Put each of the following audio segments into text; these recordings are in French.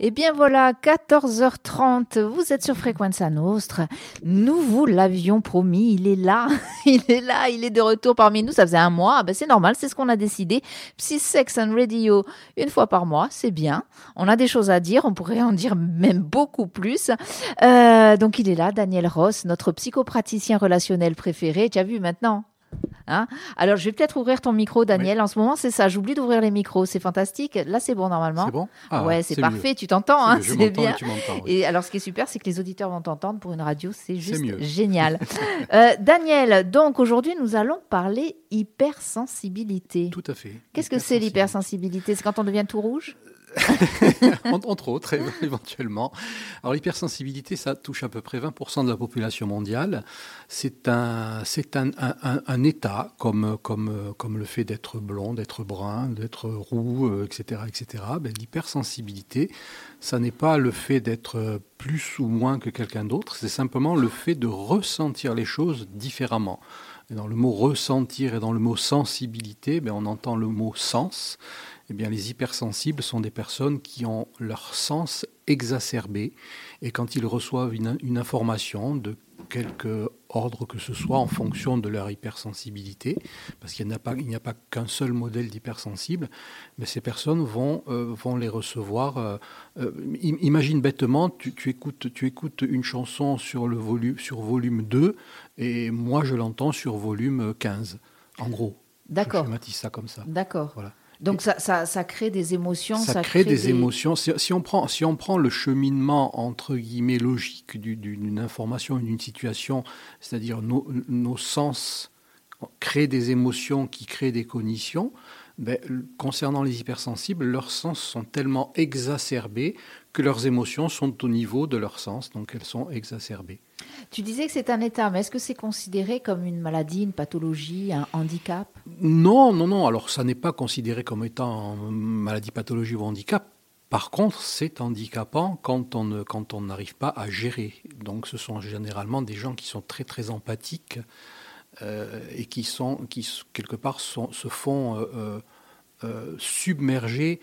Eh bien voilà, 14h30, vous êtes sur Frequenza Nostre. Nous vous l'avions promis, il est là, il est là, il est de retour parmi nous. Ça faisait un mois, ben c'est normal, c'est ce qu'on a décidé. Psy Sex and Radio, une fois par mois, c'est bien. On a des choses à dire, on pourrait en dire même beaucoup plus. Euh, donc il est là, Daniel Ross, notre psychopraticien relationnel préféré. Tu as vu maintenant Hein Alors, je vais peut-être ouvrir ton micro, Daniel. En ce moment, c'est ça. J'oublie d'ouvrir les micros. C'est fantastique. Là, c'est bon normalement. C'est bon? Ah, Ouais, c'est parfait. Tu t'entends, hein C'est bien. Et, alors, ce qui est super, c'est que les auditeurs vont t'entendre pour une radio. C'est juste génial. euh, Daniel, donc aujourd'hui, nous allons parler hypersensibilité. Tout à fait. Qu'est-ce que c'est l'hypersensibilité? C'est quand on devient tout rouge? entre autres, éventuellement. Alors l'hypersensibilité, ça touche à peu près 20% de la population mondiale. C'est un, c'est un, un, état comme, comme, comme le fait d'être blond, d'être brun, d'être roux, etc. Euh, etc. Ben, l'hypersensibilité, ça n'est pas le fait d'être plus ou moins que quelqu'un d'autre, c'est simplement le fait de ressentir les choses différemment. Et dans le mot ressentir et dans le mot sensibilité, ben, on entend le mot sens eh bien, les hypersensibles sont des personnes qui ont leur sens exacerbé et quand ils reçoivent une, information de quelque ordre que ce soit en fonction de leur hypersensibilité, parce qu'il n'y a pas, pas qu'un seul modèle d'hypersensible, mais ces personnes vont, euh, vont les recevoir. Euh, euh, imagine bêtement, tu, écoutes, tu écoutes une chanson sur, le volume, sur volume 2 et moi je l'entends sur volume 15, en gros. D'accord. Je schématise ça comme ça. D'accord. Voilà. Donc ça, ça, ça, crée des émotions. Ça, crée, des, émotions. Si, on prend, si on prend le cheminement entre guillemets logique d'une information, d'une situation, c'est-à-dire nos, nos, sens créent des émotions qui créent des cognitions, ben, concernant les hypersensibles, leurs sens sont tellement exacerbés que leurs émotions sont au niveau de leurs sens, donc elles sont exacerbées. Tu disais que c'est un état, mais est-ce que c'est considéré comme une maladie, une pathologie, un handicap? Non, non, non. Alors ça n'est pas considéré comme étant maladie, pathologie ou handicap. Par contre, c'est handicapant quand on quand on n'arrive pas à gérer. Donc, ce sont généralement des gens qui sont très très empathiques euh, et qui sont qui quelque part se font euh, euh, submerger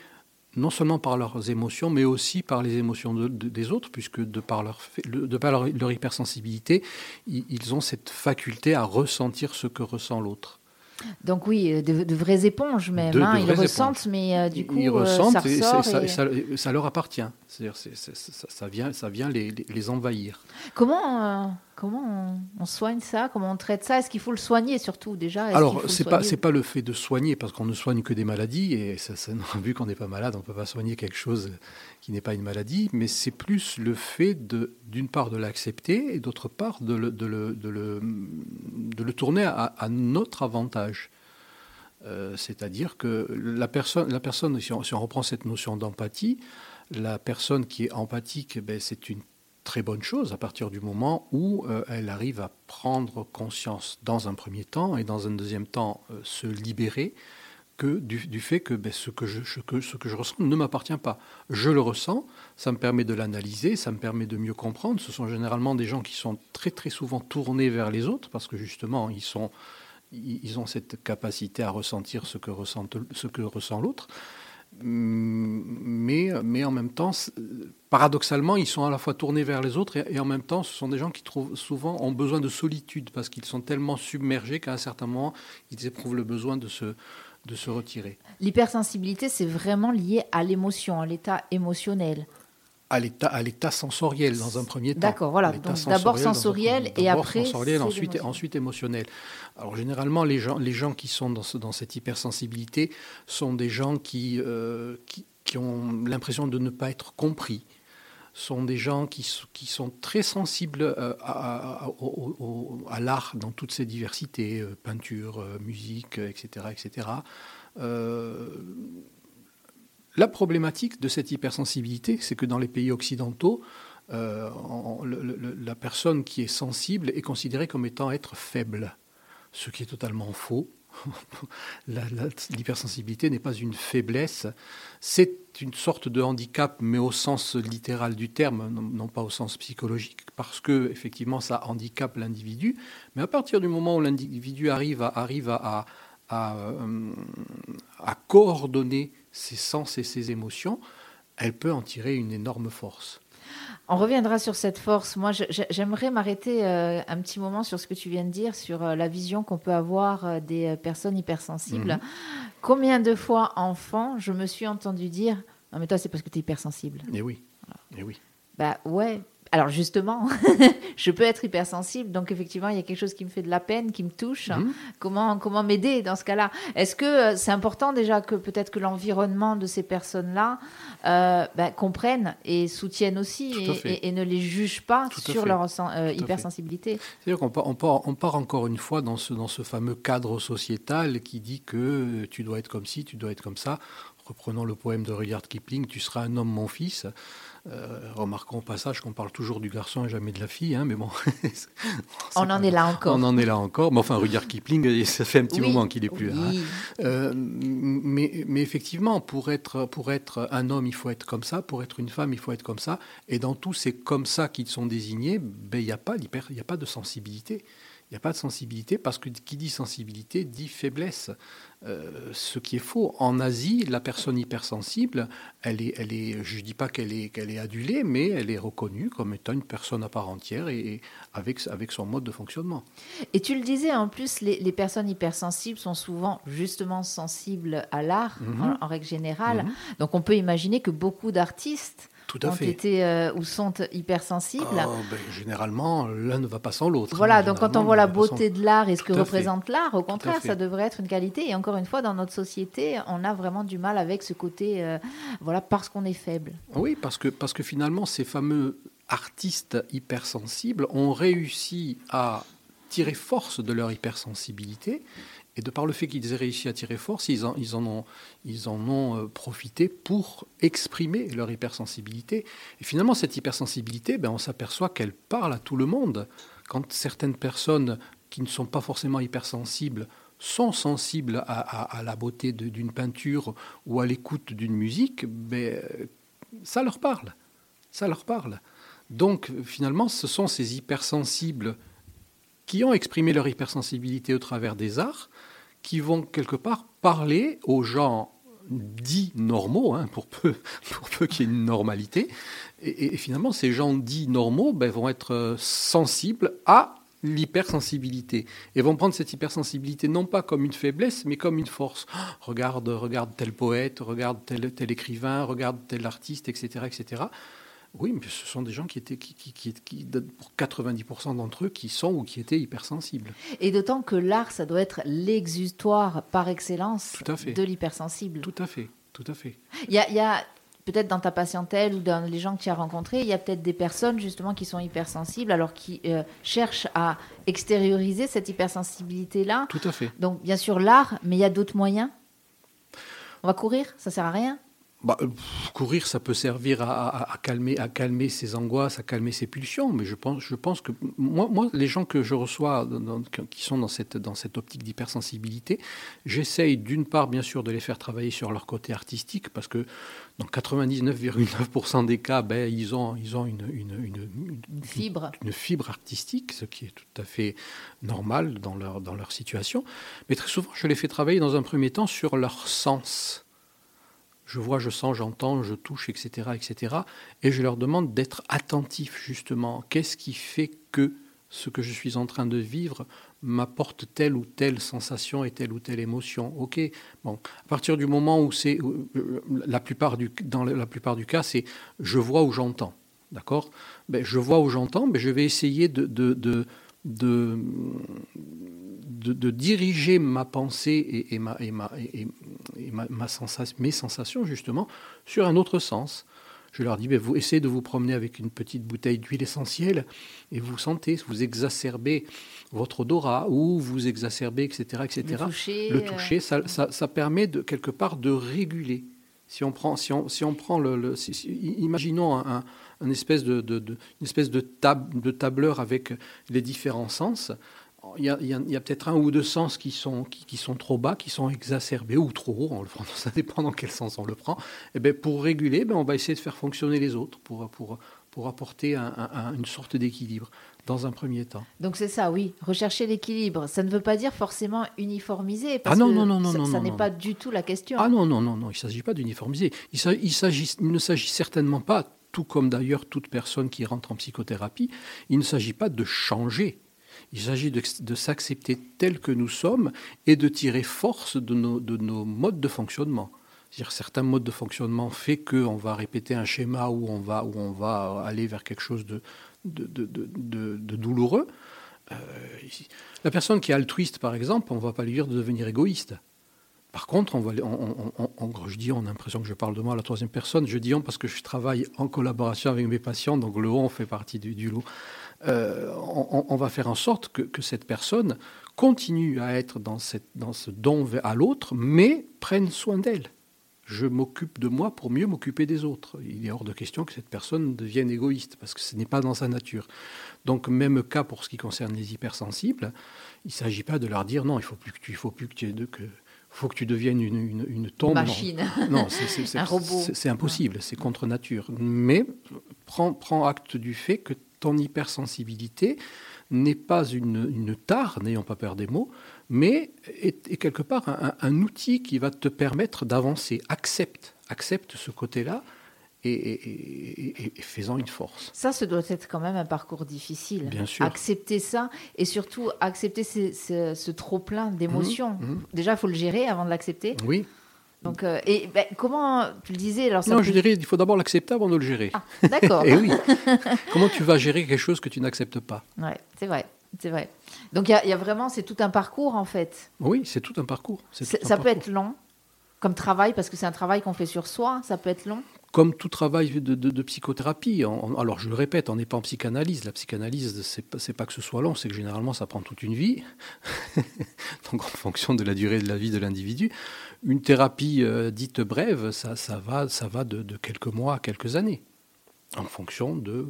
non seulement par leurs émotions, mais aussi par les émotions des autres, puisque de par leur, de par leur, hypersensibilité, ils, ont cette faculté à ressentir ce que ressent l'autre. Donc oui, de, vraies éponges même. Hein, ils ressentent, mais euh, du coup, ils ressentent ça et, ça, leur appartient. C'est-à-dire, ça, vient, ça vient les, les envahir. Comment Comment on, soigne ça? Comment on traite ça? Est-ce qu'il faut le soigner surtout déjà? Alors, c'est pas c'est pas le fait de soigner parce qu'on ne soigne que des maladies et ça, vu qu'on n'est pas malade, on peut pas soigner quelque chose qui n'est pas une maladie, mais c'est plus le fait de d'une part de l'accepter et d'autre part de le, de le, de le, de le tourner à, notre avantage. Euh, c'est-à-dire que la personne, la personne si, on, reprend cette notion d'empathie, la personne qui est empathique, ben, c'est une très bonne chose à partir du moment où euh, elle arrive à prendre conscience dans un premier temps et dans un deuxième temps euh, se libérer que du, fait que, ben, ce, que je, que, ce que je ressens ne m'appartient pas. Je le ressens, ça me permet de l'analyser, ça me permet de mieux comprendre. Ce sont généralement des gens qui sont très très souvent tournés vers les autres parce que justement ils, sont, ils ont cette capacité à ressentir ce que, ressent, ce que ressent l'autre mais, mais en même temps, paradoxalement, ils sont à la fois tournés vers les autres et, en même temps, ce sont des gens qui trouvent, souvent ont besoin de solitude parce qu'ils sont tellement submergés qu'à un certain moment, ils éprouvent le besoin de se, de se retirer. L'hypersensibilité, c'est vraiment lié à l'émotion, à l'état émotionnel à l'état sensoriel dans un premier temps. D'accord, voilà. d'abord sensoriel et après sensoriel, ensuite ensuite émotionnel. Alors généralement les gens les gens qui sont dans, dans cette hypersensibilité sont des gens qui, euh, qui, qui ont l'impression de ne pas être compris. Sont des gens qui, qui sont très sensibles euh, à, à, l'art dans toutes ses diversités, euh, peinture, musique, etc., etc. La problématique de cette hypersensibilité, c'est que dans les pays occidentaux, euh, la personne qui est sensible est considérée comme étant être faible, ce qui est totalement faux. L'hypersensibilité n'est pas une faiblesse, c'est une sorte de handicap, mais au sens littéral du terme, non, pas au sens psychologique, parce que effectivement ça handicape l'individu. Mais à partir du moment où l'individu arrive à, euh, à coordonner ses sens et ses émotions, elle peut en tirer une énorme force. On reviendra sur cette force. Moi, j'aimerais m'arrêter euh, un petit moment sur ce que tu viens de dire, sur euh, la vision qu'on peut avoir euh, des personnes hypersensibles. Mhm. Combien de fois, enfant, je me suis entendu dire Non, mais toi, c'est parce que tu es hypersensible. Eh oui. Eh oui. Bah ouais, alors justement, je peux être hypersensible, donc effectivement, il y a quelque chose qui me fait de la peine, qui me touche. Mhm. Comment, comment m'aider dans ce cas-là? Est-ce que euh, c'est important déjà que peut-être que l'environnement de ces personnes-là euh, ben, comprenne et soutienne aussi et, ne les juge pas sur leur euh, hypersensibilité? C'est-à-dire qu'on part, on part, on part, encore une fois dans ce, dans ce fameux cadre sociétal qui dit que tu dois être comme ci, tu dois être comme ça. Reprenons le poème de Rudyard Kipling, Tu seras un homme, mon fils. Euh, remarquons au passage qu'on parle toujours du garçon et jamais de la fille, hein, mais bon. on en est là encore. On en est là encore. Mais enfin, Rudyard Kipling, ça fait un petit moment qu'il n'est plus là. Hein. Euh, mais, mais, effectivement, pour être, pour être un homme, il faut être comme ça. Pour être une femme, il faut être comme ça. Et dans tous ces comme ça qui sont désignés, ben, il n'y a, pas a pas de sensibilité. Il n'y a pas de sensibilité parce que qui dit sensibilité dit faiblesse. Euh, ce qui est faux. En Asie, la personne hypersensible, elle est, elle est, je ne dis pas qu'elle est, qu'elle est adulée, mais elle est reconnue comme étant une personne à part entière et, avec, avec son mode de fonctionnement. Et tu le disais, en plus, les, personnes hypersensibles sont souvent justement sensibles à l'art, mhm. en, règle générale. Mhm. Donc on peut imaginer que beaucoup d'artistes tout à ont fait. été euh, ou sont hypersensibles. Oh, ben, généralement, l'un ne va pas sans l'autre. Voilà, hein, donc quand on voit la beauté de l'art et ce que représente l'art, au contraire, ça devrait être une qualité. Et encore une fois, dans notre société, on a vraiment du mal avec ce côté, euh, voilà, parce qu'on est faible. Oui, parce que, parce que finalement, ces fameux artistes hypersensibles ont réussi à tirer force de leur hypersensibilité et de par le fait qu'ils aient réussi à tirer force, ils en, ont, ils en ont euh, profité pour exprimer leur hypersensibilité. Et finalement, cette hypersensibilité, ben, on s'aperçoit qu'elle parle à tout le monde. Quand certaines personnes qui ne sont pas forcément hypersensibles sont sensibles à, la beauté d'une peinture ou à l'écoute d'une musique, ben, ça leur parle. Ça leur parle. Donc finalement, ce sont ces hypersensibles qui ont exprimé leur hypersensibilité au travers des arts, qui vont quelque part parler aux gens dits normaux, hein, pour peu, pour peu qu'il y ait une normalité. Et, finalement, ces gens dits normaux ben, vont être euh, sensibles à l'hypersensibilité et vont prendre cette hypersensibilité non pas comme une faiblesse mais comme une force. regarde, regarde tel poète, regarde tel, tel écrivain, regarde tel artiste, etc., etc. Oui, mais ce sont des gens qui étaient, qui, qui, qui, pour 90% d'entre eux, qui sont ou qui étaient hypersensibles. Et d'autant que l'art, ça doit être l'exutoire par excellence de l'hypersensible. Tout à fait, tout à fait. Il y a, y a peut-être dans ta patientèle ou dans les gens que tu as rencontrés, il y a peut-être des personnes justement qui sont hypersensibles, alors qui euh, cherchent à extérioriser cette hypersensibilité-là. Tout à fait. Donc bien sûr l'art, mais il y a d'autres moyens. On va courir, ça sert à rien bah, courir, ça peut servir à, calmer, à calmer ses angoisses, à calmer ses pulsions. Mais je pense, je pense que moi, moi les gens que je reçois qui sont dans cette, dans cette optique d'hypersensibilité, j'essaye d'une part, bien sûr, de les faire travailler sur leur côté artistique, parce que dans 99,9% des cas, ben, ils ont, ils ont une, une, fibre. Une, fibre artistique, ce qui est tout à fait normal dans leur, dans leur situation. Mais très souvent, je les fais travailler dans un premier temps sur leur sens je vois, je sens, j'entends, je touche, etc., etc. Et je leur demande d'être attentifs justement. Qu'est-ce qui fait que ce que je suis en train de vivre m'apporte telle ou telle sensation et telle ou telle émotion? Ok, à partir du moment où c'est, euh, la plupart du, dans la plupart du cas, c'est je vois ou j'entends, d'accord? Ben, Je vois ou j'entends, mais je vais essayer de, de de, diriger ma pensée et, ma, et, ma, et, ma, sensation, mes sensations justement sur un autre sens. Je leur dis, ben, vous essayez de vous promener avec une petite bouteille d'huile essentielle et vous sentez, vous exacerbez votre odorat ou vous exacerbez, etc. etc. Le toucher, le toucher ça, ça, ça, permet de, quelque part de réguler. Si on prend, si on, si on prend le, imaginons un, un, espèce de, de, de, une espèce de, tab, de tableur avec les différents sens il y a, peut-être un ou deux sens qui sont, qui, sont trop bas, qui sont exacerbés ou trop hauts, on le prend, ça dépend dans quel sens on le prend. Et eh bien, pour réguler, ben, on va essayer de faire fonctionner les autres pour, pour, pour apporter une sorte d'équilibre dans un premier temps. Donc c'est ça, oui. Rechercher l'équilibre. Ça ne veut pas dire forcément uniformiser. Parce ah non, non, non, non, ça, non. Ça n'est pas du tout la question. Ah non, non, non, non. Il ne s'agit pas d'uniformiser. Il, il, il ne s'agit certainement pas, tout comme d'ailleurs toute personne qui rentre en psychothérapie, il ne s'agit pas de changer. Il s'agit de, de s'accepter tel que nous sommes et de tirer force de nos, de nos modes de fonctionnement. C'est-à-dire certains modes de fonctionnement fait qu'on va répéter un schéma où on va, où on va aller vers quelque chose de, de, douloureux. Euh, la personne qui est altruiste, par exemple, on ne va pas lui dire de devenir égoïste. Par contre, on je dis, on a l'impression que je parle de moi à la troisième personne. Je dis on parce que je travaille en collaboration avec mes patients, donc le on fait partie du, lot. Euh, on, va faire en sorte que, cette personne continue à être dans, ce don à l'autre, mais prenne soin d'elle je m'occupe de moi pour mieux m'occuper des autres. Il est hors de question que cette personne devienne égoïste, parce que ce n'est pas dans sa nature. Donc, même cas pour ce qui concerne les hypersensibles, il ne s'agit pas de leur dire non, il faut plus que tu, faut plus que tu, que, faut que tu deviennes une, une, une tombe. Machine. Non, c'est, un robot. C'est, impossible, c'est contre nature. Mais prends, prends acte du fait que ton hypersensibilité n'est pas une, une tare, n'ayons pas peur des mots, mais est, quelque part un, outil qui va te permettre d'avancer. Accepte, accepte ce côté-là et, et, faisant une force. Ça, ce doit être quand même un parcours difficile. Bien sûr. Accepter ça et surtout accepter ce, trop-plein d'émotions. Mmh, mmh. Déjà, il faut le gérer avant de l'accepter. Oui. Donc, euh, et ben, comment tu le disais alors Non, je dirais il faut d'abord l'accepter avant de le gérer. Ah, d'accord. et oui. comment tu vas gérer quelque chose que tu n'acceptes pas? Ouais, c'est vrai. C'est vrai. Donc il y, a vraiment, c'est tout un parcours en fait. Oui, c'est tout un parcours. ça peut être long comme travail parce que c'est un travail qu'on fait sur soi. Ça peut être long. Comme tout travail de, psychothérapie. alors je le répète, on n'est pas en psychanalyse. La psychanalyse, c'est pas, pas que ce soit long, c'est que généralement ça prend toute une vie. Donc en fonction de la durée de la vie de l'individu, une thérapie euh, dite brève, ça, va, de, quelques mois à quelques années en fonction de,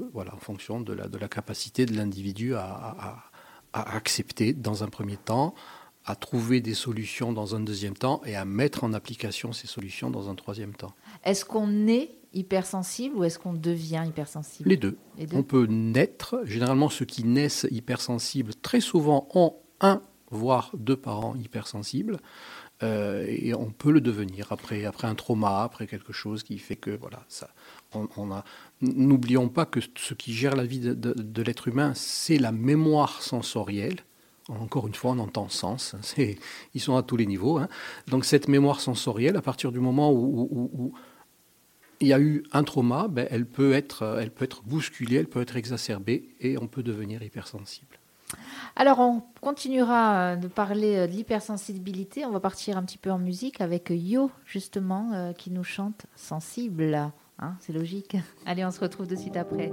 la, capacité de l'individu à, accepter dans un premier temps, à trouver des solutions dans un deuxième temps et à mettre en application ces solutions dans un troisième temps. Est-ce qu'on est hypersensible ou est-ce qu'on devient hypersensible Les deux. Les deux. On peut naître. Généralement, ceux qui naissent hypersensibles, très souvent, ont un, voire deux parents hypersensibles. Euh, et on peut le devenir après, après un trauma, après quelque chose qui fait que voilà, ça, on, a. N'oublions pas que ce qui gère la vie de, de, l'être humain, c'est la mémoire sensorielle. Encore une fois, on entend sens. Hein, ils sont à tous les niveaux. Hein. Donc cette mémoire sensorielle, à partir du moment où, il y a eu un trauma, ben, elle, peut être, elle peut être bousculée, elle peut être exacerbée et on peut devenir hypersensible. Alors, on continuera euh, de parler euh, de l'hypersensibilité. On va partir un petit peu en musique avec Yo, justement, euh, qui nous chante Sensible. Hein, c'est logique. Allez, on se retrouve de suite après.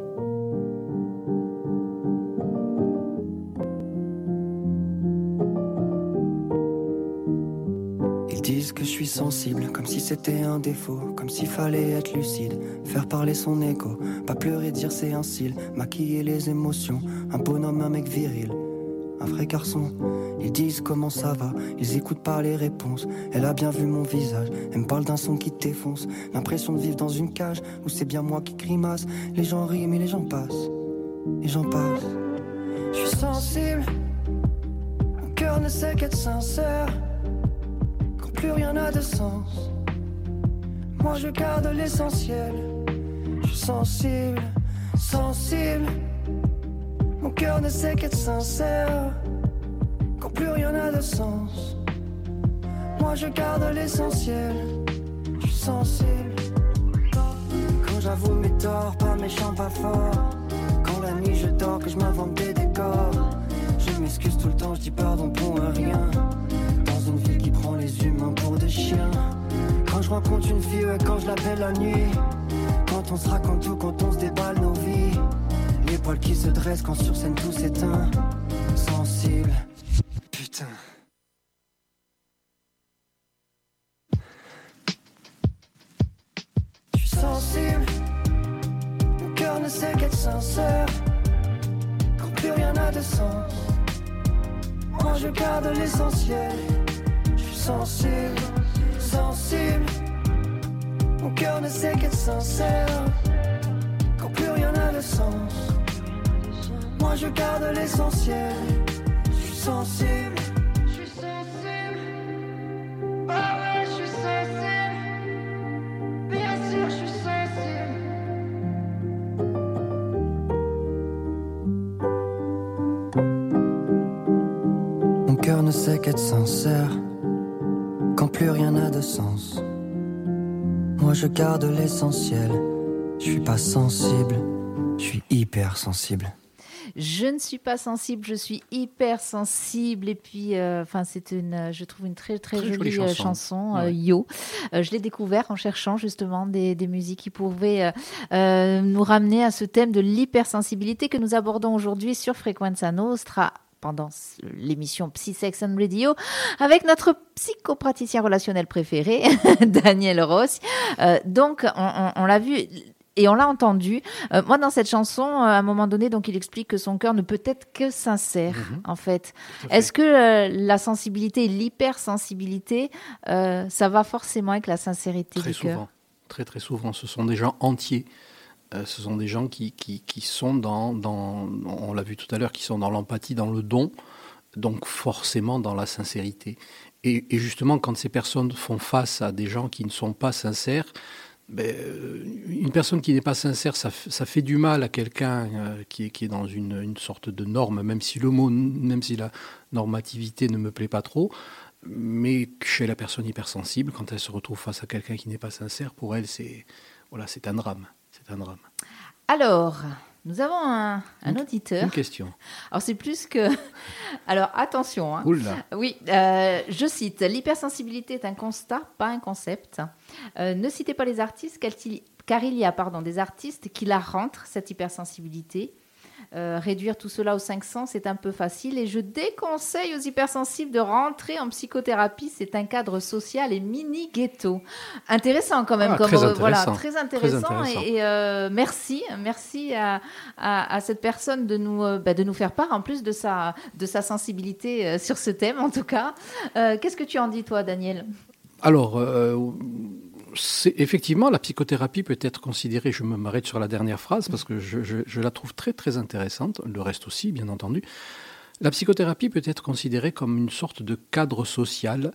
Disent que je suis sensible, comme si c'était un défaut, comme s'il fallait être lucide, faire parler son écho, pas pleurer, dire c'est un cil, maquiller les émotions, un bonhomme, un mec viril un vrai garçon. Ils disent comment ça va, ils écoutent pas les réponses. Elle a bien vu mon visage, elle me parle d'un son qui défonce. L'impression de vivre dans une cage où c'est bien moi qui grimace. Les gens rient mais les gens passent, et j'en passe. Je suis sensible, mon cœur ne sait qu'être sincère. Plus rien n'a de sens, moi je garde l'essentiel. Je suis sensible, sensible. Mon cœur ne sait qu'être sincère. Quand plus rien n'a de sens. Moi je garde l'essentiel. Je suis sensible. Quand j'avoue mes torts, pas méchant, pas fort. Quand la nuit je dors, que je m'invente des décors. Je m'excuse tout le temps, je dis pardon pour un rien. Humains pour des chiens. Quand je rencontre une fille, ouais, quand je l'appelle la nuit. Quand on se raconte tout, quand on se déballe nos vies. Les poils qui se dressent quand sur scène tout s'éteint. Sensible, Moi je garde l'essentiel. Je suis pas sensible, je suis hyper sensible. Je ne suis pas sensible, je suis hyper sensible. Et puis, euh, enfin, c'est une, euh, je trouve une très très, Très jolie, jolie euh, chanson. chanson, euh, Ouais. Yo. Euh, je l'ai découvert en cherchant justement des, des musiques qui pouvaient euh, euh, nous ramener à ce thème de l'hypersensibilité que nous abordons aujourd'hui sur Frequenza Nostra pendant l'émission Psysex and Radio avec notre psychopraticien relationnel préféré, Daniel Ross. Euh, donc, on, on- on l'a vu et on l'a entendu. Euh, moi, dans cette chanson, euh, à un moment donné, donc il explique que son cœur ne peut être que sincère, Mhm. en fait. Est-ce que euh, la sensibilité l'hypersensibilité, ça va forcément avec la sincérité Très du cœur? souvent. Très très souvent. Ce sont des gens entiers. Euh, ce sont des gens qui, qui, qui sont dans, dans, on l'a vu tout à l'heure, qui sont dans l'empathie, dans le don, donc forcément dans la sincérité. Et, justement, quand ces personnes font face à des gens qui ne sont pas sincères, ben, euh, une personne qui n'est pas sincère, ça, ça fait du mal à quelqu'un euh, qui, est, qui est dans une, une sorte de norme, même si le mot, même si la normativité ne me plaît pas trop. Mais chez la personne hypersensible, quand elle se retrouve face à quelqu'un qui n'est pas sincère, pour elle, c'est voilà, c'est un drame. Alors, nous avons un, un auditeur. Une question. Alors, c'est plus que... Alors, attention. hein. Oula. Oui, euh, je cite, l'hypersensibilité est un constat, pas un concept. Euh, ne citez pas les artistes, car il- car il y a pardon, des artistes qui la rentrent, cette hypersensibilité. Euh, réduire tout cela aux cinq sens, c'est un peu facile et je déconseille aux hypersensibles de rentrer en psychothérapie. C'est un cadre social et mini ghetto. Intéressant quand même, Ah, comme très euh, voilà, intéressant. très intéressant. Et, et, euh, merci, merci à, à, à cette personne de nous, euh, bah, de nous faire part en plus de sa, de sa sensibilité sur ce thème en tout cas. Qu'est-ce que tu en dis toi, Daniel? Alors, effectivement, la psychothérapie peut être considérée, je me m'arrête sur la dernière phrase parce que je, je- je la trouve très très intéressante, le reste aussi, bien entendu. La psychothérapie peut être considérée comme une sorte de cadre social,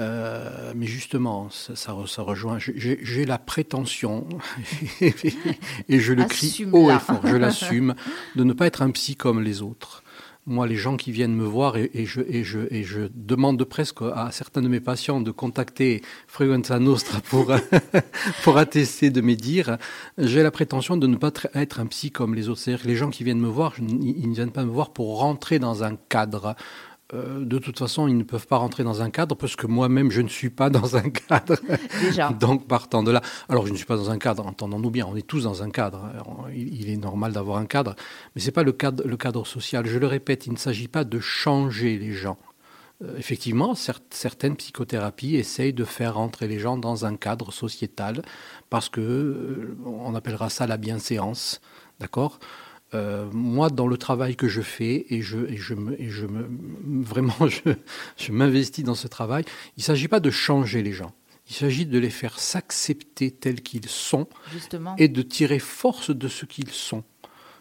euh, mais justement, ça, ça ça rejoint, j'ai- la prétention, et je le crie haut et fort, je l'assume, de ne pas être un psy comme les autres. Moi, les gens qui viennent me voir et, je, demande presque à certains de mes patients de contacter Frequenza Nostra pour, pour attester de mes dires, j'ai la prétention de ne pas tr- être un psy comme les autres. Les gens qui viennent me voir, ils ne viennent pas me voir pour rentrer dans un cadre. Euh, de toute façon, ils ne peuvent pas rentrer dans un cadre parce que moi-même, je ne suis pas dans un cadre. Déjà Donc, partant de là, alors je ne suis pas dans un cadre, entendons-nous bien, on est tous dans un cadre. Alors, Il, il est normal d'avoir un cadre, mais c'est pas le cadre, le cadre social. Je le répète, il ne s'agit pas de changer les gens. Euh, effectivement, cer- certaines psychothérapies essayent de faire rentrer les gens dans un cadre sociétal parce que euh, on appellera ça la bienséance, d'accord? Euh, moi, dans le travail que je fais, et je, et je, me, et je me, vraiment, je, je m'investis dans ce travail, il ne s'agit pas de changer les gens. Il s'agit de les faire s'accepter tels qu'ils sont justement. et de tirer force de ce qu'ils sont.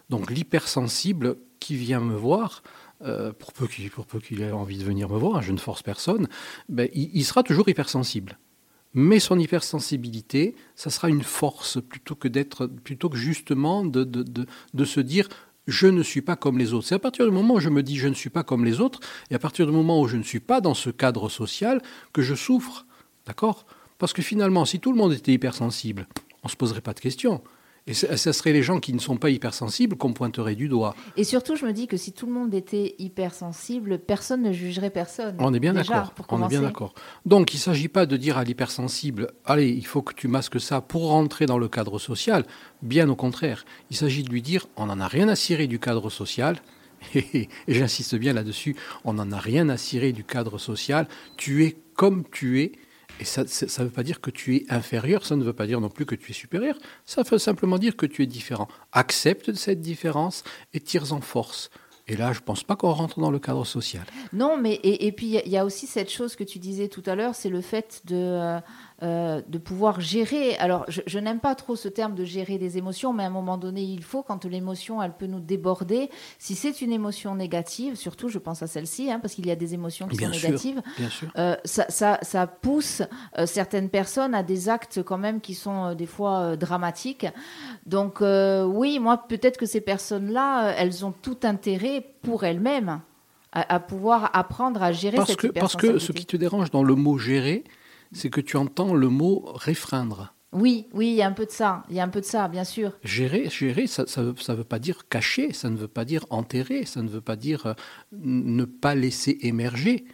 Donc l'hypersensible qui vient me voir, euh, pour peu qu'il ait envie de venir me voir, je ne force personne, ben, il, il sera toujours hypersensible. Mais son hypersensibilité, ça sera une force plutôt que d'être, plutôt que justement de, de, de, de se dire je ne suis pas comme les autres. C'est à partir du moment où je me dis je ne suis pas comme les autres, et à partir du moment où je ne suis pas dans ce cadre social, que je souffre. D'accord? Parce que finalement, si tout le monde était hypersensible, on ne se poserait pas de questions. Et ce serait les gens qui ne sont pas hypersensibles qu'on pointerait du doigt. Et surtout, je me dis que si tout le monde était hypersensible, personne ne jugerait personne. On est bien d'accord. On est bien d'accord. Donc, il ne s'agit pas de dire à l'hypersensible, allez, il faut que tu masques ça pour rentrer dans le cadre social. Bien au contraire. Il s'agit de lui dire, on n'en a rien à cirer du cadre social. Et, et j'insiste bien là-dessus, on n'en a rien à cirer du cadre social. Tu es comme tu es. Et ça ne veut pas dire que tu es inférieur, ça ne veut pas dire non plus que tu es supérieur. Ça veut simplement dire que tu es différent. Accepte cette différence et tire en force. Et là, je ne pense pas qu'on rentre dans le cadre social. Non, mais et, et puis il y, a aussi cette chose que tu disais tout à l'heure, c'est le fait de, euh, euh, de pouvoir gérer. Alors, je, n'aime pas trop ce terme de gérer des émotions, mais à un moment donné, il faut, quand l'émotion, elle peut nous déborder. Si c'est une émotion négative, surtout, je pense à celle-ci, hein, parce qu'il y a des émotions qui sont négatives, bien sûr. Euh, ça, ça, ça, pousse euh, certaines personnes à des actes quand même qui sont des fois dramatiques. Donc, oui, moi, peut-être que ces personnes-là, elles ont tout intérêt pour elles-mêmes. À, pouvoir apprendre à gérer parce cette que, Parce que ce qui te dérange dans le mot gérer, c'est que tu entends le mot réfreindre. Oui, oui, il y a un peu de ça, il y a un peu de ça, bien sûr. Gérer, gérer, ça ne veut, pas dire cacher, ça ne veut pas dire enterrer, ça ne veut pas dire euh, ne pas laisser émerger.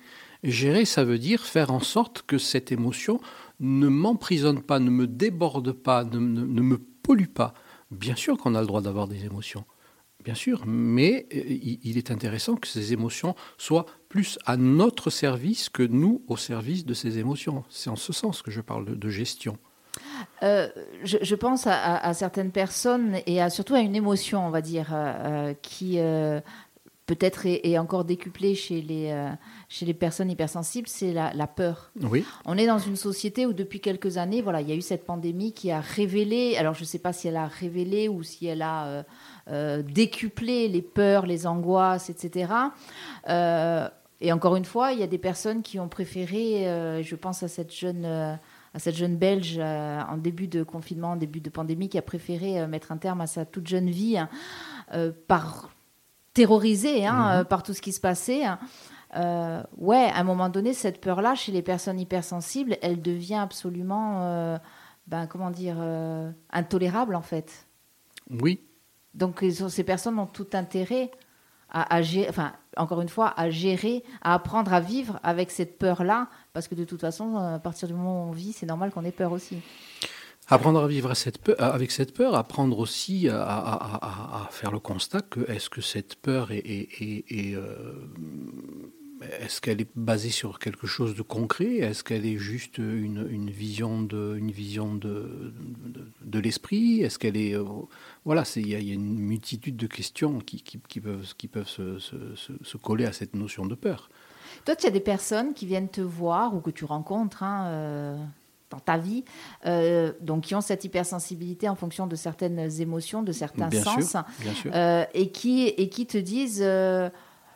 Gérer, ça veut dire faire en sorte que cette émotion ne m'emprisonne pas, ne me déborde pas, ne me pollue pas. Bien sûr qu'on a le droit d'avoir des émotions. Bien sûr, mais euh, il est intéressant que ces émotions soient plus à notre service que nous au service de ces émotions. C'est en ce sens que je parle de, gestion. Euh, je, pense à, certaines personnes et à, surtout à une émotion, on va dire, euh, qui peut-être est, encore décuplée chez les, chez les personnes hypersensibles, c'est la, peur. Oui. On est dans une société où depuis quelques années, voilà, il y a eu cette pandémie qui a révélé, alors je ne sais pas si elle a révélé ou si elle a euh, décupler les peurs, les angoisses, etc. Euh, et encore une fois, il y a des personnes qui ont préféré, euh, je pense à cette jeune, à cette jeune Belge en début de confinement, en début de pandémie, qui a préféré mettre un terme à sa toute jeune vie hein, par terrorisée hein, mhm. par tout ce qui se passait. Hein. ouais, à un moment donné, cette peur-là, chez les personnes hypersensibles, elle devient absolument, ben, comment dire, intolérable en fait. Oui, donc ces personnes ont tout intérêt à, gérer, enfin, encore une fois, à gérer, à apprendre à vivre avec cette peur-là, parce que de toute façon, à partir du moment où on vit, c'est normal qu'on ait peur aussi. Apprendre à vivre avec cette peur, apprendre aussi à, faire le constat que est-ce que cette peur est, euh, est-ce qu'elle est basée sur quelque chose de concret? Est-ce qu'elle est juste une, vision de, une vision de, de, l'esprit? Est-ce qu'elle est... Euh, voilà, il y, a une multitude de questions qui, qui, peuvent, qui peuvent se, se, se, coller à cette notion de peur. Toi, tu as des personnes qui viennent te voir ou que tu rencontres hein, euh, dans ta vie, euh, donc qui ont cette hypersensibilité en fonction de certaines émotions, de certains sens, bien sûr. et, qui, et qui te disent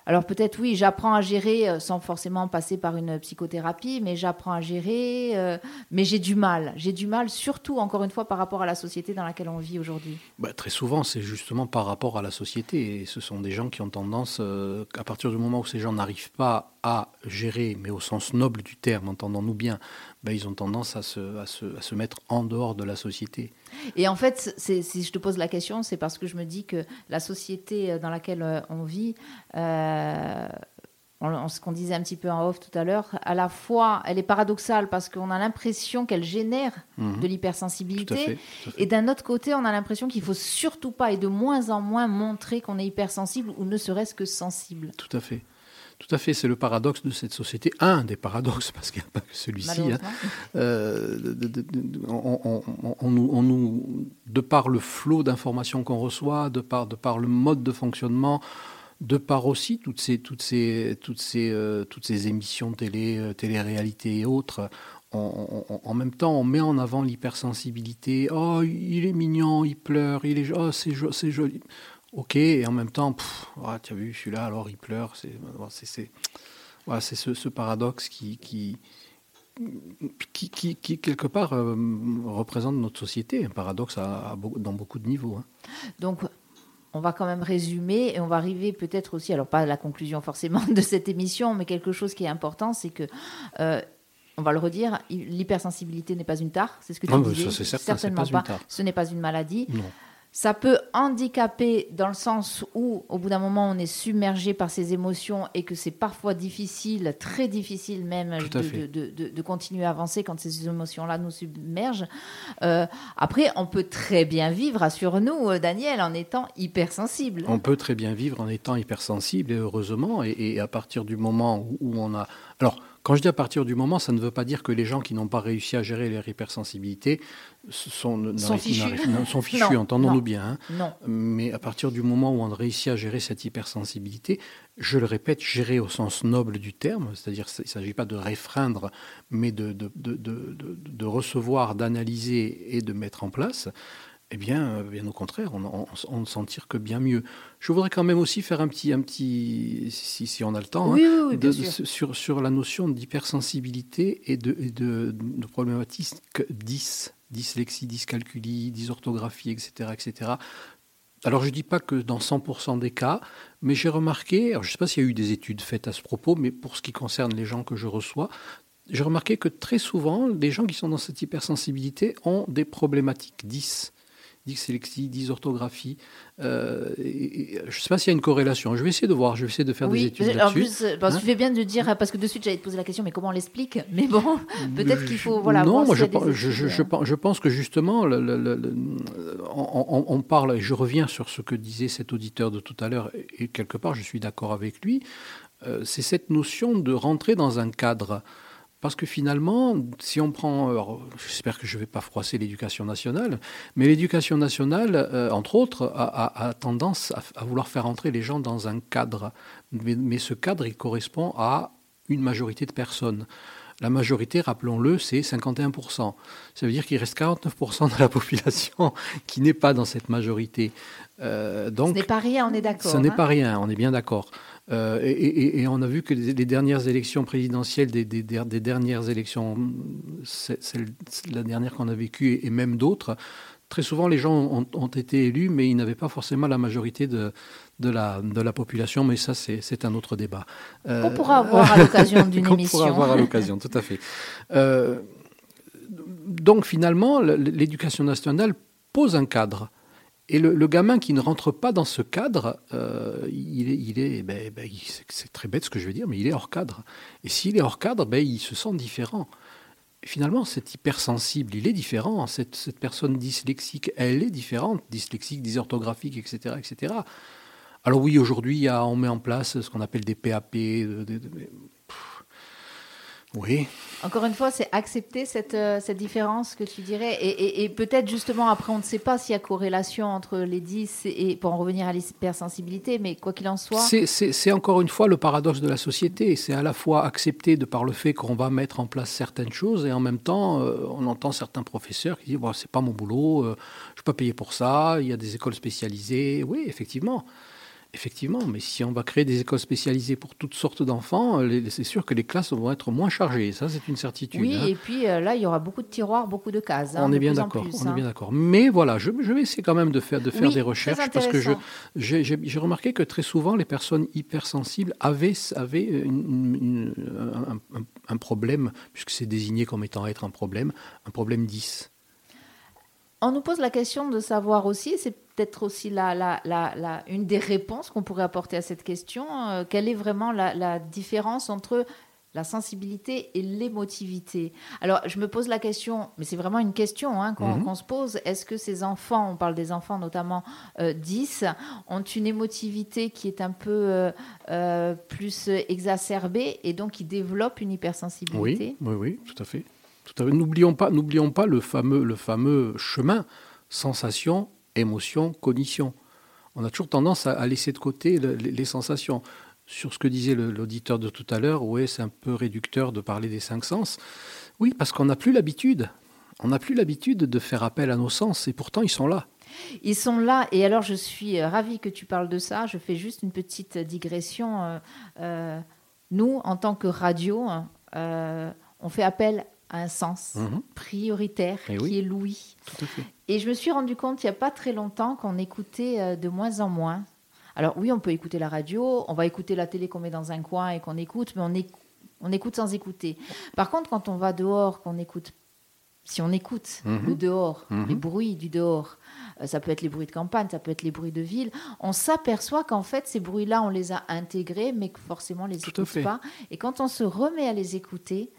alors peut-être oui, j'apprends à gérer euh, sans forcément passer par une psychothérapie, mais j'apprends à gérer, euh, mais j'ai du mal. J'ai du mal surtout, encore une fois, par rapport à la société dans laquelle on vit aujourd'hui. Bah, très souvent, c'est justement par rapport à la société. Et ce sont des gens qui ont tendance, euh, à partir du moment où ces gens n'arrivent pas à gérer, mais au sens noble du terme, entendons-nous bien, ben, ils ont tendance à se, à, se, à se, mettre en dehors de la société. Et en fait, si je te pose la question, c'est parce que je me dis que la société dans laquelle euh, on vit, euh, ce qu'on disait un petit peu en off tout à l'heure, à la fois, elle est paradoxale parce qu'on a l'impression qu'elle génère mhm. de l'hypersensibilité, et d'un autre côté, on a l'impression qu'il faut surtout pas et de moins en moins montrer qu'on est hypersensible ou ne serait-ce que sensible. Tout à fait. Tout à fait, c'est le paradoxe de cette société, un des paradoxes, parce qu'il n'y a pas que celui-ci. Hein. Euh, on, nous, de par le flot d'informations qu'on reçoit, de par, de par le mode de fonctionnement, de par aussi toutes ces, toutes ces, toutes ces, euh, toutes ces émissions télé, euh, télé-réalité et autres, en même temps, on met en avant l'hypersensibilité. Oh, il est mignon, il pleure, il est, oh, c'est joli. Ok, et en même temps, ah, tu as vu, celui-là, alors il pleure. C'est c'est voilà, ce, ce, paradoxe qui, qui, qui, qui, quelque part, euh, représente notre société, un paradoxe à, dans beaucoup de niveaux. Hein. Donc, on va quand même résumer et on va arriver peut-être aussi, alors pas à la conclusion forcément de cette émission, mais quelque chose qui est important, c'est que. Euh, on va le redire, l'hypersensibilité n'est pas une tare, c'est ce que tu non, disais. Ça, certain, Certainement pas. pas. Ce n'est pas une maladie. Non. Ça peut handicaper dans le sens où, au bout d'un moment, on est submergé par ses émotions et que c'est parfois difficile, très difficile même, de, continuer à avancer quand ces émotions-là nous submergent. Euh, après, on peut très bien vivre, assure-nous, euh, Daniel, en étant hypersensible. On peut très bien vivre en étant hypersensible, et heureusement, et, et à partir du moment où on a... Alors, Quand je dis à partir du moment, ça ne veut pas dire que les gens qui n'ont pas réussi à gérer leur hypersensibilité sont, sont fichus, sont fichus entendons-nous bien. Hein. Non. Mais à partir du moment où on réussit à gérer cette hypersensibilité, je le répète, gérer au sens noble du terme, c'est-à-dire qu'il ne s'agit pas de réfreindre, mais de, de, de, de recevoir, d'analyser et de mettre en place, eh bien, euh, bien au contraire, on ne s'en tire que bien mieux. Je voudrais quand même aussi faire un petit, un petit si, si on a le temps, hein, sur, sur la notion d'hypersensibilité et de, et de, de problématique 10, dyslexie, dyscalculie, dysorthographie, etc. etc. Alors je ne dis pas que dans 100% des cas, mais j'ai remarqué, alors je ne sais pas s'il y a eu des études faites à ce propos, mais pour ce qui concerne les gens que je reçois, j'ai remarqué que très souvent, les gens qui sont dans cette hypersensibilité ont des problématiques 10 dyslexie, dysorthographie. Euh, je ne sais pas s'il y a une corrélation. Je vais essayer de voir, je vais essayer de faire des études là-dessus. En plus, euh, hein tu fais bien de dire, parce que de suite j'allais te poser la question, mais comment on l'explique? Mais bon, peut-être qu'il faut... Voilà, non, moi je, pense, je, je, pense que justement, le, on, on, parle, et je reviens sur ce que disait cet auditeur de tout à l'heure, et quelque part je suis d'accord avec lui, euh, c'est cette notion de rentrer dans un cadre. Parce que finalement, si on prend, j'espère que je ne vais pas froisser l'éducation nationale, mais l'éducation nationale, euh, entre autres, a, tendance à, vouloir faire entrer les gens dans un cadre. Mais, ce cadre, il correspond à une majorité de personnes. La majorité, rappelons-le, c'est 51%. Ça veut dire qu'il reste 49% de la population qui n'est pas dans cette majorité. Euh, donc, ce n'est pas rien, on est d'accord. Ce n'est hein. pas rien, on est bien d'accord. Euh, et, on a vu que les, dernières élections présidentielles, des, dernières élections, la dernière qu'on a vécue et, même d'autres, très souvent les gens ont, été élus, mais ils n'avaient pas forcément la majorité de, de, la, de la population, mais ça c'est un autre débat. Euh, qu'on pourra avoir à l'occasion d'une émission. Qu'on pourra avoir à l'occasion, tout à fait. Euh, donc finalement, l'éducation nationale pose un cadre. Et le, gamin qui ne rentre pas dans ce cadre, euh, il est, il est ben, ben c'est très bête ce que je veux dire, mais il est hors cadre. Et s'il est hors cadre, ben, il se sent différent. finalement, cet hypersensible, il est différent. Cette, cette, personne dyslexique, elle est différente, dyslexique, dysorthographique, etc., etc. Alors oui, aujourd'hui, on met en place ce qu'on appelle des PAP, oui. Encore une fois, c'est accepter cette, euh, cette différence que tu dirais. Et, peut-être justement, après, on ne sait pas s'il y a corrélation entre les 10 et, pour en revenir à l'hypersensibilité, mais quoi qu'il en soit. C'est encore une fois le paradoxe de la société. C'est à la fois accepter de par le fait qu'on va mettre en place certaines choses et en même temps, euh, on entend certains professeurs qui disent bon, c'est pas mon boulot, euh, je ne suis pas payé pour ça, il y a des écoles spécialisées. Oui, effectivement. Effectivement, mais si on va créer des écoles spécialisées pour toutes sortes d'enfants, c'est sûr que les classes vont être moins chargées. Ça, c'est une certitude. Oui, hein. et puis euh, là, il y aura beaucoup de tiroirs, beaucoup de cases. Hein, on, est bien d'accord. On est bien d'accord. Mais voilà, je, vais essayer quand même de faire, de faire des recherches parce que j'ai remarqué que très souvent, les personnes hypersensibles avaient, avaient un, problème, puisque c'est désigné comme étant être un problème, un problème 10. On nous pose la question de savoir aussi, c'est peut-être aussi la, la, la, une des réponses qu'on pourrait apporter à cette question. Euh, quelle est vraiment la, différence entre la sensibilité et l'émotivité? Alors, je me pose la question, mais c'est vraiment une question hein, mhm. qu'on se pose. Est-ce que ces enfants, on parle des enfants notamment 10, euh, ont une émotivité qui est un peu euh, plus exacerbée et donc qui développent une hypersensibilité? Oui, oui, oui, tout à fait. N'oublions pas, le fameux, chemin sensation, émotion, cognition. On a toujours tendance à, laisser de côté les, sensations. Sur ce que disait l'auditeur de tout à l'heure, oui, c'est un peu réducteur de parler des cinq sens. Oui, parce qu'on n'a plus l'habitude. On n'a plus l'habitude de faire appel à nos sens, et pourtant ils sont là. Ils sont là, et alors je suis euh, ravie que tu parles de ça. Je fais juste une petite digression. Euh, euh, nous, en tant que radio, on fait appel un sens mhm. prioritaire eh qui est l'ouïe. Et je me suis rendu compte il n'y a pas très longtemps qu'on écoutait euh, de moins en moins. Alors oui, on peut écouter la radio, on va écouter la télé qu'on met dans un coin et qu'on écoute, mais on, on écoute sans écouter. Par contre, quand on va dehors, qu'on écoute, si on écoute mhm. le dehors, mhm. les bruits du dehors, euh, ça peut être les bruits de campagne, ça peut être les bruits de ville, on s'aperçoit qu'en fait, ces bruits-là, on les a intégrés, mais que forcément, on les écoute pas. Et quand on se remet à les écouter,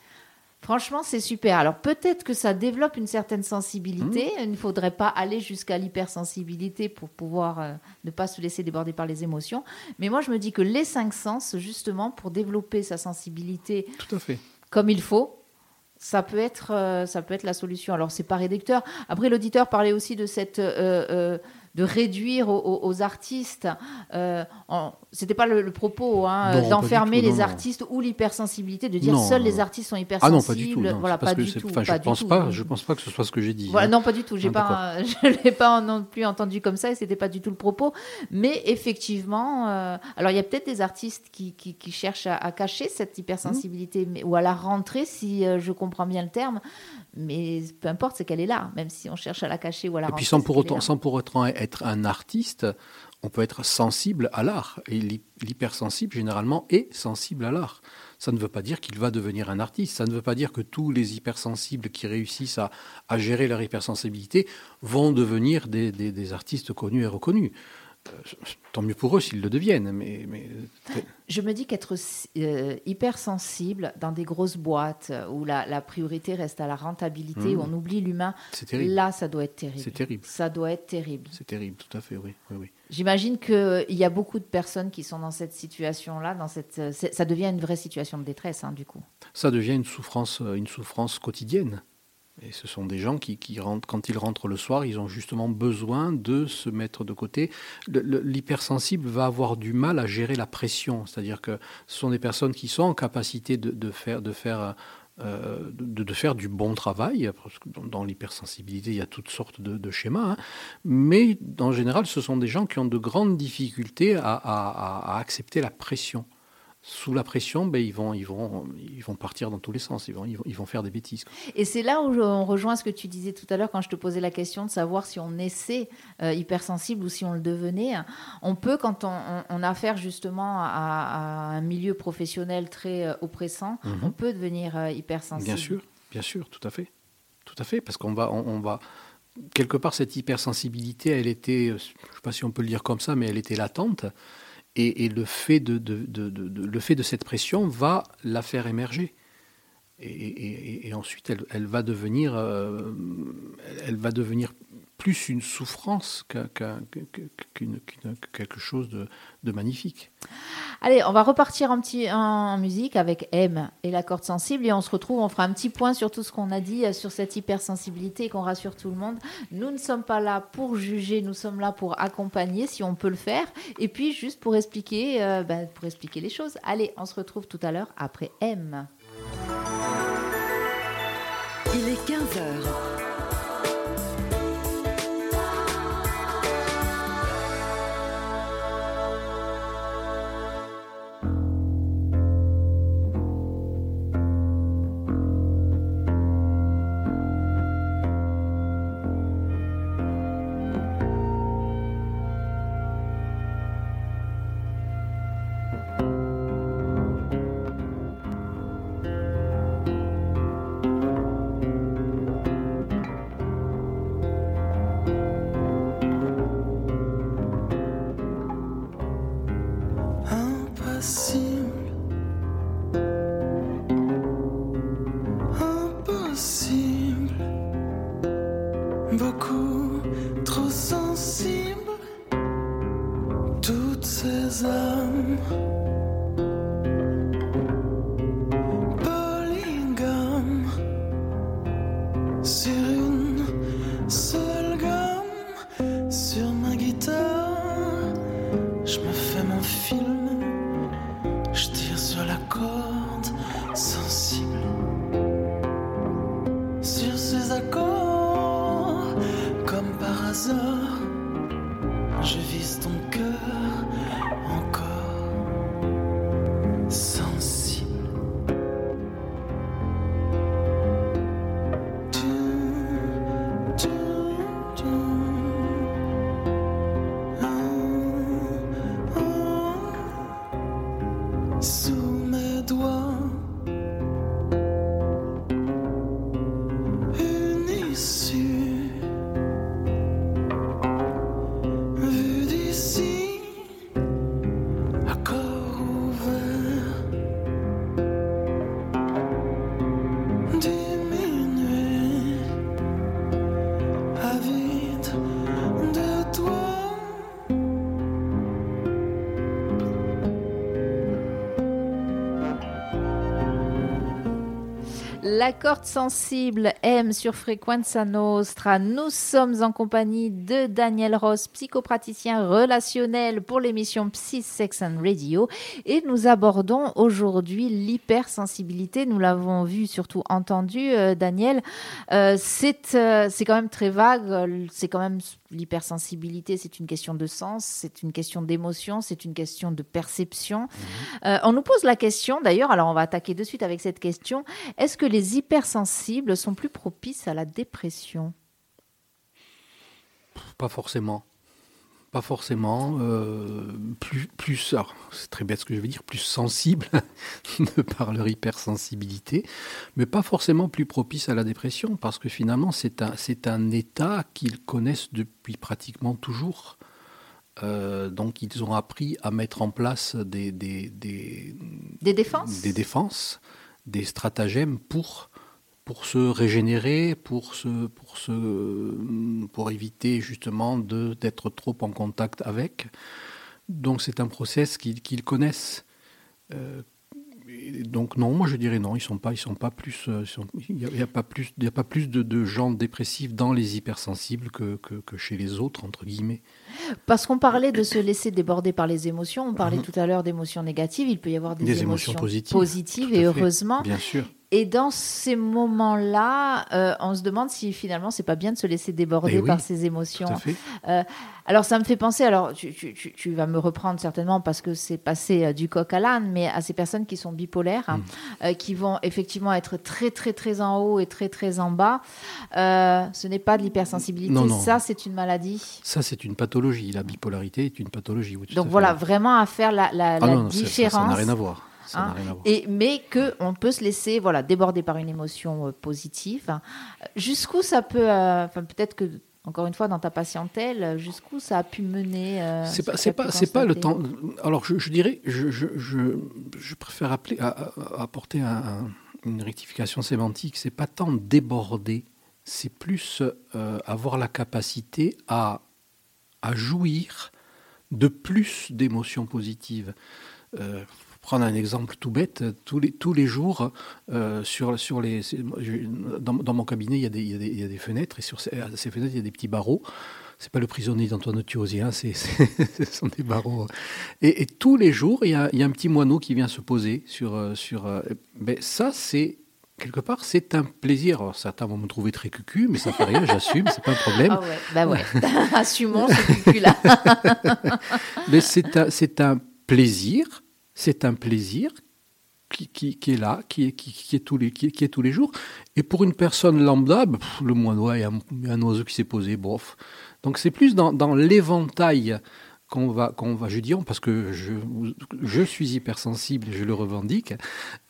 Franchement, c'est super. Alors peut-être que ça développe une certaine sensibilité. Mmh. Il ne faudrait pas aller jusqu'à l'hypersensibilité pour pouvoir euh, ne pas se laisser déborder par les émotions. Mais moi, je me dis que les cinq sens, justement, pour développer sa sensibilité, Tout à fait. comme il faut, ça peut être, euh, ça peut être la solution. Alors, c'est pas réducteur. Après, l'auditeur parlait aussi de cette. Euh, euh, de réduire aux, artistes. Euh, C'était pas le, propos hein, d'enfermer les artistes ou l'hypersensibilité, de dire seuls les artistes sont hypersensibles. Ah non, pas du tout. voilà, pas du tout. je pense pas. Je pense pas que ce soit ce que j'ai dit. Voilà, hein. Non, pas du tout. J'ai ah, pas, je l'ai pas non plus entendu comme ça et c'était pas du tout le propos. Mais effectivement, euh, alors il y a peut-être des artistes qui, qui, cherchent à, cacher cette hypersensibilité mais, ou à la rentrer, si euh, je comprends bien le terme. Mais peu importe, c'est qu'elle est là, même si on cherche à la cacher ou à la. Et puis sans pour autant, sans pour autant être un artiste, on peut être sensible à l'art. Et l'hypersensible, généralement, est sensible à l'art. Ça ne veut pas dire qu'il va devenir un artiste. Ça ne veut pas dire que tous les hypersensibles qui réussissent à, gérer leur hypersensibilité vont devenir des artistes connus et reconnus. Euh, tant mieux pour eux s'ils le deviennent. Mais, Je me dis qu'être euh, hypersensible dans des grosses boîtes euh, où la, priorité reste à la rentabilité, où mmh. on oublie l'humain, là, ça doit être terrible. C'est terrible. Ça doit être terrible. C'est terrible, tout à fait, oui. oui, J'imagine qu'il y a beaucoup de personnes qui sont dans cette situation-là. Dans cette, ça devient une vraie situation de détresse, hein, du coup. Ça devient une souffrance, une souffrance quotidienne. Et ce sont des gens qui, rentrent, quand ils rentrent le soir, ils ont justement besoin de se mettre de côté. L'hypersensible va avoir du mal à gérer la pression, c'est-à-dire que ce sont des personnes qui sont en capacité de, faire, de faire euh, de, faire du bon travail. Dans, l'hypersensibilité, il y a toutes sortes de, schémas. Hein. Mais en général, ce sont des gens qui ont de grandes difficultés à accepter la pression sous la pression, ben, ils, vont, ils, vont, ils vont partir dans tous les sens, ils vont, ils vont, faire des bêtises. Et c'est là où on rejoint ce que tu disais tout à l'heure quand je te posais la question de savoir si on essaie euh, hypersensible ou si on le devenait. On peut, quand on, a affaire justement à, un milieu professionnel très euh, oppressant, mhm. on peut devenir euh, hypersensible. Bien sûr, bien sûr, tout à fait. Tout à fait, parce qu'on va, on, va quelque part, cette hypersensibilité, elle était, je ne sais pas si on peut le dire comme ça, mais elle était latente. Et, le, fait de, le fait de cette pression va la faire émerger. Et, ensuite, elle, va devenir, euh, elle va devenir plus une souffrance qu'une quelque chose de, magnifique. Allez, on va repartir petit, en, musique avec M et la corde sensible et on se retrouve, on fera un petit point sur tout ce qu'on a dit euh, sur cette hypersensibilité et qu'on rassure tout le monde. Nous ne sommes pas là pour juger, nous sommes là pour accompagner si on peut le faire et puis juste pour expliquer, euh, ben, pour expliquer les choses. Allez, on se retrouve tout à l'heure après M. Il est 15 La corde sensible M sur Frequenza Nostra. Nous sommes en compagnie de Daniel Ross, psychopraticien relationnel pour l'émission Psy Sex and Radio. Et nous abordons aujourd'hui l'hypersensibilité. Nous l'avons vu, surtout entendu, euh, Daniel. Euh, c'est euh, c'est quand même très vague. C'est quand même l'hypersensibilité, c'est une question de sens, c'est une question d'émotion, c'est une question de perception. Euh, on nous pose la question, d'ailleurs, alors on va attaquer de suite avec cette question, est-ce que les hypersensibles sont plus propices à la dépression Pas forcément. Pas forcément. euh, plus, plus c'est très bête ce que je veux dire, plus sensible de par leur hypersensibilité, mais pas forcément plus propice à la dépression, parce que finalement, c'est un, un état qu'ils connaissent depuis pratiquement toujours. Euh, donc, ils ont appris à mettre en place des, des, des, Des défenses? Des défenses, des stratagèmes pour, pour se régénérer, pour, se, pour, se, pour éviter justement d'être trop en contact avec. Donc c'est un process qu'ils qu'ils connaissent. Euh, et donc non, moi je dirais non, ils sont pas, ils sont pas plus, euh, il n'y a, pas plus, il y a pas plus de, de gens dépressifs dans les hypersensibles que, que, que chez les autres entre guillemets. Parce qu'on parlait de se laisser déborder par les émotions, on parlait tout à l'heure d'émotions négatives, il peut y avoir des, Mhm. Des émotions positives, et heureusement. Bien sûr. Et dans ces moments-là, euh, on se demande si finalement c'est pas bien de se laisser déborder Eh oui, par ces émotions. Tout à fait. Euh, alors ça me fait penser, alors tu, tu- tu- vas me reprendre certainement parce que c'est passé euh, du coq à l'âne, mais à ces personnes qui sont bipolaires, hein, Mm. euh, qui vont effectivement être très très très en haut et très très en bas. Euh, ce n'est pas de l'hypersensibilité, Non, non. ça c'est une maladie. Ça c'est une pathologie. La bipolarité est une pathologie. oui, Donc fait. voilà, vraiment à faire la, la- Ah la non, différence. Ça n'a rien à voir. Ça hein, n'a rien à voir. Et, mais que on peut se laisser voilà déborder par une émotion euh, positive. Jusqu'où ça peut, euh, enfin peut-être que encore une fois dans ta patientèle, jusqu'où ça a pu mener. euh, C'est ce pas, c'est pas, c'est pas le temps. Alors, je, je dirais, je, je, je, je préfère appeler, à- à- apporter un- un- une rectification sémantique. C'est pas tant déborder, c'est plus euh, avoir la capacité à, à jouir de plus d'émotions positives. Euh, prendre un exemple tout bête, tous les, tous les jours, euh, sur, sur les, dans, dans mon cabinet, il y, a des, il, y a des, il y a des fenêtres, et sur ces, ces fenêtres, il y a des petits barreaux. C'est pas le prisonnier d'Antoine hein, c'est, c'est- ce sont des barreaux. Et, et tous les jours, il y, a, il y a un petit moineau qui vient se poser sur. euh, sur euh, ben, ça, c'est. Quelque part, c'est un plaisir. Alors, certains vont me trouver très cucu, mais ça fait rien, j'assume, c'est pas un problème. Ah ouais, bah ouais. Assumons ce cul là. Mais c'est un, c'est un plaisir, c'est un plaisir qui, est là, qui est, tous les, qui, est- tous les jours. Et pour une personne lambda, le moineau, il y a un, oiseau qui s'est posé, bof. Donc c'est plus dans, l'éventail qu'on va, qu'on va, je dis parce que je, je suis hypersensible et je le revendique,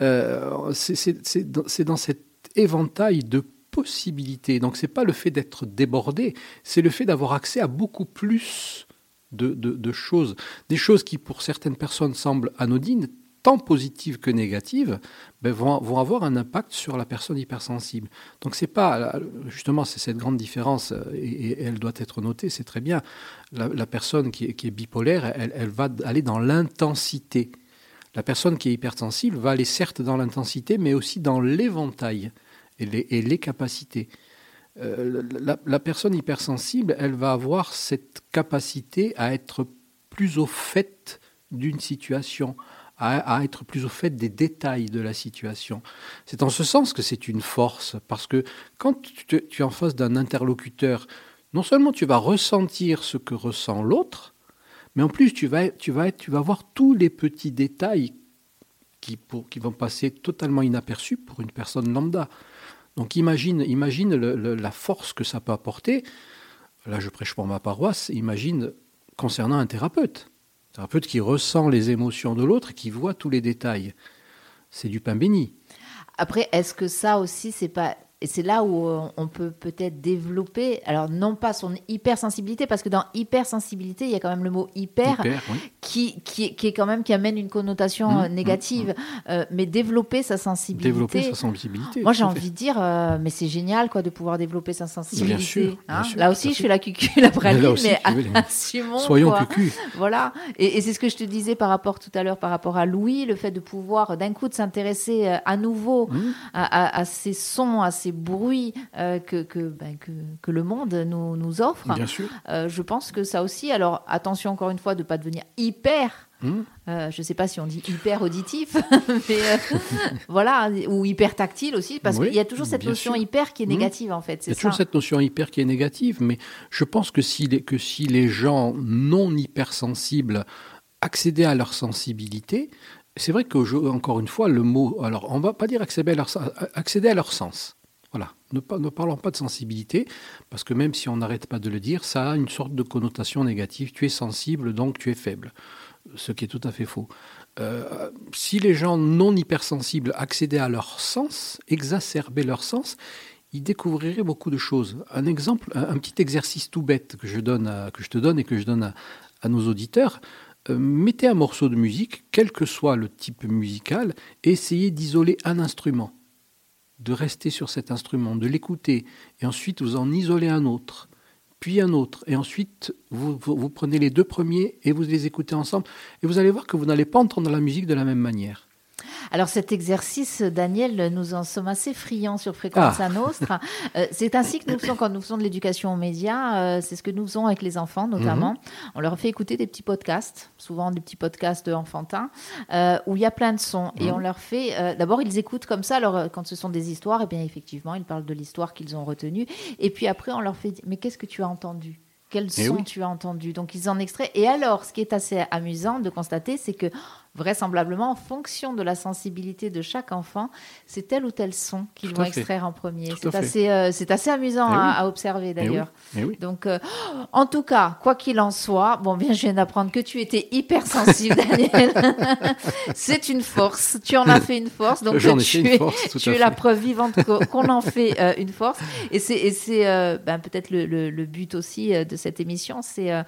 euh, c'est- dans, dans cet éventail de possibilités. Donc c'est pas le fait d'être débordé, c'est le fait d'avoir accès à beaucoup plus de, choses, des choses qui pour certaines personnes semblent anodines, tant positives que négatives, ben, vont, avoir un impact sur la personne hypersensible. Donc c'est pas justement c'est cette grande différence euh, et, elle doit être notée, c'est très bien. La, personne qui est, bipolaire, elle, va aller dans l'intensité. La personne qui est hypersensible va aller certes dans l'intensité, mais aussi dans l'éventail et les capacités. Euh, la, personne hypersensible, elle va avoir cette capacité à être plus au fait d'une situation, à, être plus au fait des détails de la situation. C'est en ce sens que c'est une force, parce que quand tu, tu es en face d'un interlocuteur, non seulement tu vas ressentir ce que ressent l'autre, mais en plus tu vas, tu vas, tu vas voir tous les petits détails qui vont passer totalement inaperçus pour une personne lambda. Donc imagine, la force que ça peut apporter. Là, je prêche pour ma paroisse. Imagine concernant un thérapeute. Un thérapeute qui ressent les émotions de l'autre qui voit tous les détails. C'est du pain béni. Après, est-ce que ça aussi, c'est pas et c'est là où on peut peut-être développer, alors non pas son hypersensibilité, parce que dans hypersensibilité, il y a quand même le mot hyper, hyper oui. qui, qui, est- qui est quand même qui amène une connotation Mmh, euh, négative, Euh, mais développer sa sensibilité. Développer sa sensibilité. Moi, j'ai envie de dire, euh, mais c'est génial, quoi, de pouvoir développer sa sensibilité. Bien sûr, hein. bien sûr, Là aussi, je fais la cucul après Mais mais assumons. Soyons quoi. cucu. Voilà. Et, et c'est ce que je te disais par rapport tout à l'heure, par rapport à Louis, le fait de pouvoir d'un coup de s'intéresser euh, à nouveau Mmh. à, à- à ces sons, à ces bruits euh, que, que, ben, que, que le monde nous, nous offre. Bien sûr. Euh, je pense que ça aussi, alors attention encore une fois de ne pas devenir hyper. Mmh. euh, je ne sais pas si on dit hyper auditif, mais voilà, ou hyper tactile aussi, parce Oui, qu'il y a toujours cette notion sûr. hyper qui est Mmh. négative en fait. Il y a ça. toujours cette notion hyper qui est négative, mais je pense que si les, que si les gens non hypersensibles accédaient à leur sensibilité, c'est vrai qu'encore une fois, le mot, alors on va pas dire accéder à leur, accéder à leur sens. Ne, parlons pas de sensibilité, parce que même si on n'arrête pas de le dire, ça a une sorte de connotation négative. Tu es sensible, donc tu es faible, ce qui est tout à fait faux. Euh, si les gens non hypersensibles accédaient à leur sens, exacerbaient leur sens, ils découvriraient beaucoup de choses. Un exemple, un, petit exercice tout bête que je, donne te donne et que je donne à, à nos auditeurs. Euh, mettez un morceau de musique, quel que soit le type musical, et essayez d'isoler un instrument, de rester sur cet instrument, de l'écouter, et ensuite vous en isolez un autre, puis un autre, et ensuite vous, vous, prenez les deux premiers et vous les écoutez ensemble, et vous allez voir que vous n'allez pas entendre la musique de la même manière. Alors cet exercice, Daniel, nous en sommes assez friands sur Fréquence Ah. Nostra. Euh, c'est ainsi que nous faisons quand nous faisons de l'éducation aux médias. euh, c'est ce que nous faisons avec les enfants, notamment. Mhm. On leur fait écouter des petits podcasts, souvent des petits podcasts enfantins, euh, où il y a plein de sons. Et Mhm. on leur fait... D'abord, ils écoutent comme ça. Alors, quand ce sont des histoires, eh bien, effectivement, ils parlent de l'histoire qu'ils ont retenue. Et puis après, on leur fait... Mais qu'est-ce que tu as entendu? Quel Eh son oui. tu as entendu Donc, ils en extraient. Et alors, ce qui est assez amusant de constater, c'est que vraisemblablement, en fonction de la sensibilité de chaque enfant, c'est tel ou tel son qu'ils vont extraire en premier. Tout C'est assez, euh, c'est assez amusant Eh à, oui. à observer Eh oui, d'ailleurs. eh oui. Donc, euh, en tout cas, quoi qu'il en soit, bon, bien, je viens d'apprendre que tu étais hypersensible, Daniel. c'est une force. Tu en as fait une force. Donc, tu fait es, une force, tout tu es la preuve vivante qu'o- qu'on en fait euh, une force. Et c'est, euh, ben, peut-être le, le- le but aussi euh, de cette émission. C'est, euh,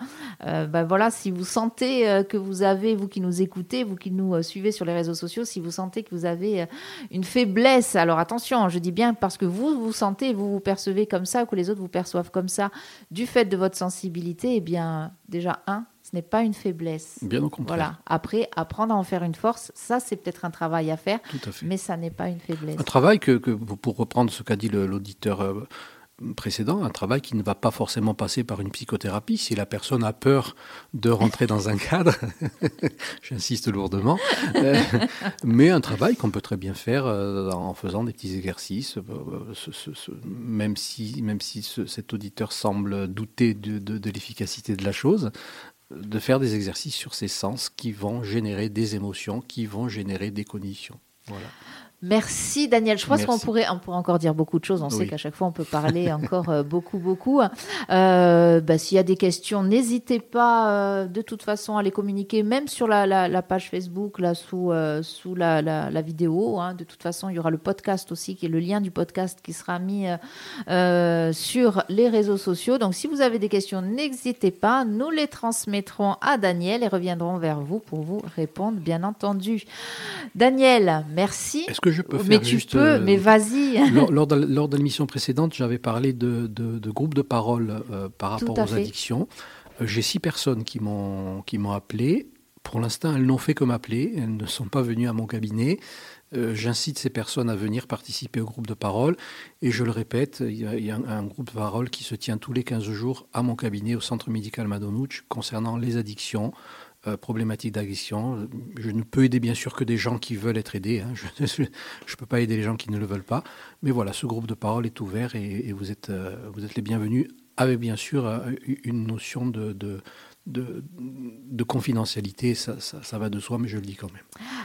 euh, ben, voilà, si vous sentez euh, que vous avez, vous qui nous écoutez, vous qui nous euh, suivez sur les réseaux sociaux, si vous sentez que vous avez euh, une faiblesse, alors attention, je dis bien parce que vous vous sentez, vous vous percevez comme ça, ou que les autres vous perçoivent comme ça, du fait de votre sensibilité, eh bien, déjà, un, ce n'est pas une faiblesse. Bien au contraire. Voilà. Après, apprendre à en faire une force, ça, c'est peut-être un travail à faire, Tout à fait. mais ça n'est pas une faiblesse. Un travail que, que- pour reprendre ce qu'a dit l'auditeur euh, précédent, un travail qui ne va pas forcément passer par une psychothérapie si la personne a peur de rentrer dans un cadre, j'insiste lourdement, Euh, mais un travail qu'on peut très bien faire euh, en faisant des petits exercices, euh, même si, même si ce- cet auditeur semble douter de, de- de l'efficacité de la chose, de faire des exercices sur ses sens qui vont générer des émotions, qui vont générer des cognitions. Voilà. Merci Daniel. Je pense qu'on pourrait, on pourrait encore dire beaucoup de choses. On sait qu'à chaque fois on peut parler encore euh, beaucoup, beaucoup. Euh, bah, S'il y a des questions, n'hésitez pas euh, de toute façon à les communiquer, même sur la, la- la page Facebook, là sous, euh, sous la, vidéo. hein. De toute façon, il y aura le podcast aussi, qui est le lien du podcast qui sera mis sur les réseaux sociaux. Donc si vous avez des questions, n'hésitez pas. Nous les transmettrons à Daniel et reviendrons vers vous pour vous répondre, bien entendu. Daniel, merci. Est-ce que je peux mais faire tu juste, peux, euh, mais vas-y. lors, de, lors de l'émission précédente, j'avais parlé de, de, de groupes de parole euh, par rapport aux fait. addictions. Euh, J'ai six personnes qui m'ont qui m'ont appelé. Pour l'instant, elles n'ont fait que m'appeler. Elles ne sont pas venues à mon cabinet. Euh, J'incite ces personnes à venir participer au groupe de parole. Et je le répète, il y a, il y a un, un groupe de parole qui se tient tous les 15 jours à mon cabinet au centre médical Madonouch concernant les addictions, euh, problématiques d'addiction. Je ne peux aider bien sûr que des gens qui veulent être aidés. hein. Je ne peux pas aider les gens qui ne le veulent pas. Mais voilà, ce groupe de parole est ouvert et, vous, êtes, euh, vous êtes les bienvenus avec bien sûr euh, une notion de, de, de confidentialité. Ça, ça, ça va de soi, mais je le dis quand même.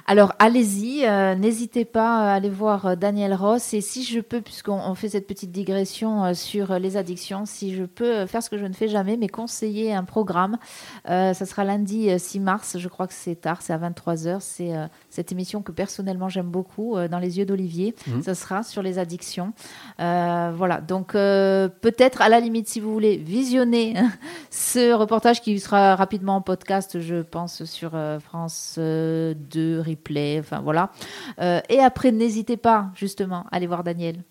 Alors allez-y, euh, n'hésitez pas à aller voir euh, Daniel Ross et si je peux, puisqu'on on fait cette petite digression euh, sur les addictions, si je peux faire ce que je ne fais jamais, mais conseiller un programme, ça sera lundi 6 mars, je crois que c'est tard, c'est à 23h, c'est cette émission que personnellement j'aime beaucoup, dans les yeux d'Olivier, mhm. ça sera sur les addictions. voilà, donc peut-être à la limite, si vous voulez visionner ce reportage qui rapidement en podcast, je pense, sur France 2, replay, enfin voilà. Euh, et après, n'hésitez pas justement à aller voir Daniel